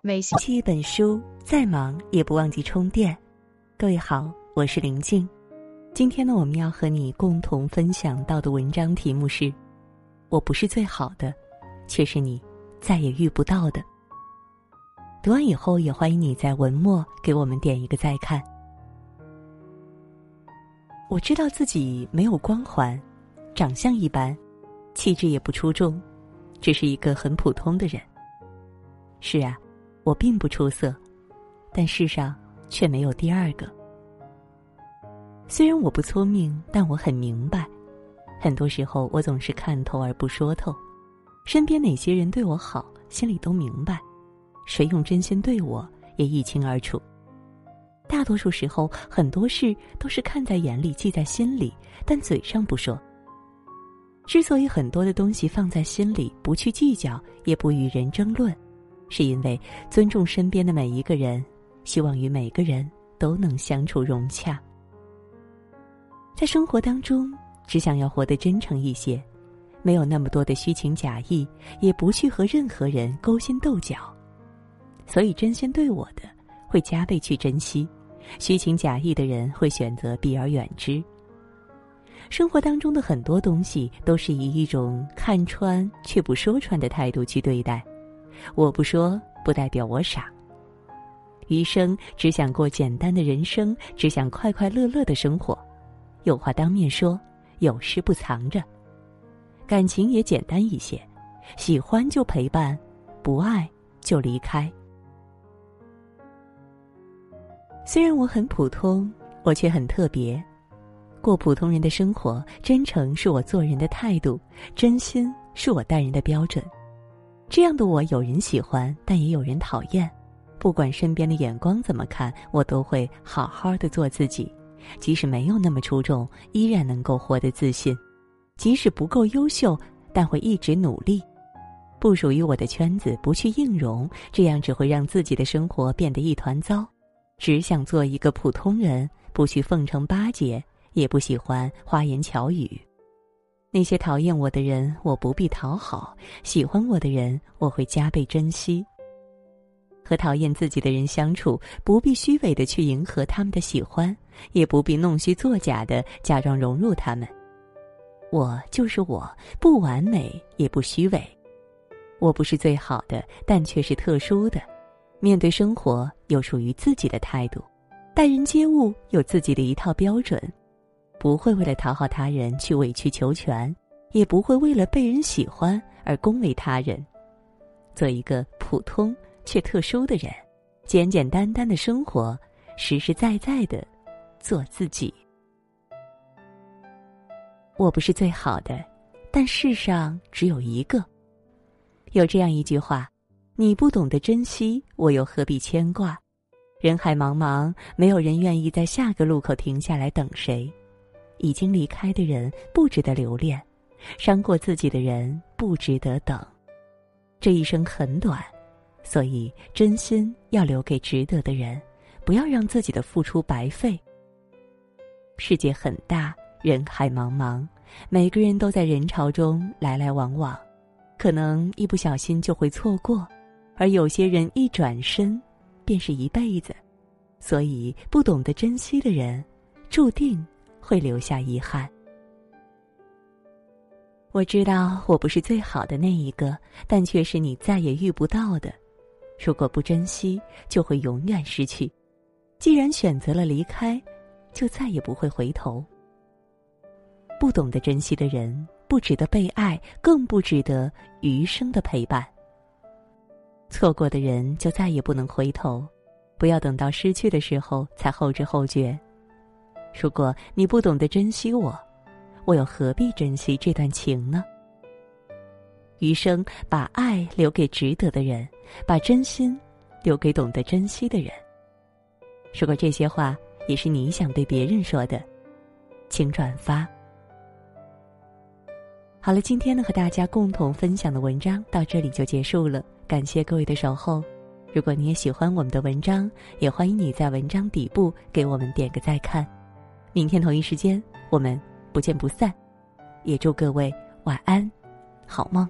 每星期一本书，再忙也不忘记充电。各位好，我是林静。今天呢，我们要和你共同分享到的文章题目是：我不是最好的，却是你再也遇不到的。读完以后，也欢迎你在文末给我们点一个再看。我知道自己没有光环，长相一般，气质也不出众，只是一个很普通的人。是啊。我并不出色，但世上却没有第二个。虽然我不聪明，但我很明白，很多时候我总是看透而不说透。身边哪些人对我好，心里都明白；谁用真心对我，也一清二楚。大多数时候，很多事都是看在眼里，记在心里，但嘴上不说。之所以很多的东西放在心里，不去计较，也不与人争论。是因为尊重身边的每一个人，希望与每个人都能相处融洽。在生活当中，只想要活得真诚一些，没有那么多的虚情假意，也不去和任何人勾心斗角。所以，真心对我的会加倍去珍惜，虚情假意的人会选择避而远之。生活当中的很多东西，都是以一种看穿却不说穿的态度去对待。我不说，不代表我傻。余生只想过简单的人生，只想快快乐乐的生活。有话当面说，有事不藏着。感情也简单一些，喜欢就陪伴，不爱就离开。虽然我很普通，我却很特别。过普通人的生活，真诚是我做人的态度，真心是我待人的标准。这样的我，有人喜欢，但也有人讨厌。不管身边的眼光怎么看，我都会好好的做自己。即使没有那么出众，依然能够活得自信；即使不够优秀，但会一直努力。不属于我的圈子，不去应融，这样只会让自己的生活变得一团糟。只想做一个普通人，不去奉承巴结，也不喜欢花言巧语。那些讨厌我的人，我不必讨好；喜欢我的人，我会加倍珍惜。和讨厌自己的人相处，不必虚伪的去迎合他们的喜欢，也不必弄虚作假的假装融入他们。我就是我，不完美也不虚伪。我不是最好的，但却是特殊的。面对生活，有属于自己的态度；待人接物，有自己的一套标准。不会为了讨好他人去委曲求全，也不会为了被人喜欢而恭维他人。做一个普通却特殊的人，简简单单的生活，实实在在的做自己。我不是最好的，但世上只有一个。有这样一句话：你不懂得珍惜，我又何必牵挂？人海茫茫，没有人愿意在下个路口停下来等谁。已经离开的人不值得留恋，伤过自己的人不值得等。这一生很短，所以真心要留给值得的人，不要让自己的付出白费。世界很大，人海茫茫，每个人都在人潮中来来往往，可能一不小心就会错过，而有些人一转身，便是一辈子。所以，不懂得珍惜的人，注定。会留下遗憾。我知道我不是最好的那一个，但却是你再也遇不到的。如果不珍惜，就会永远失去。既然选择了离开，就再也不会回头。不懂得珍惜的人，不值得被爱，更不值得余生的陪伴。错过的人，就再也不能回头。不要等到失去的时候才后知后觉。如果你不懂得珍惜我，我又何必珍惜这段情呢？余生把爱留给值得的人，把真心留给懂得珍惜的人。如果这些话也是你想对别人说的，请转发。好了，今天呢和大家共同分享的文章到这里就结束了，感谢各位的守候。如果你也喜欢我们的文章，也欢迎你在文章底部给我们点个再看。明天同一时间，我们不见不散。也祝各位晚安，好梦。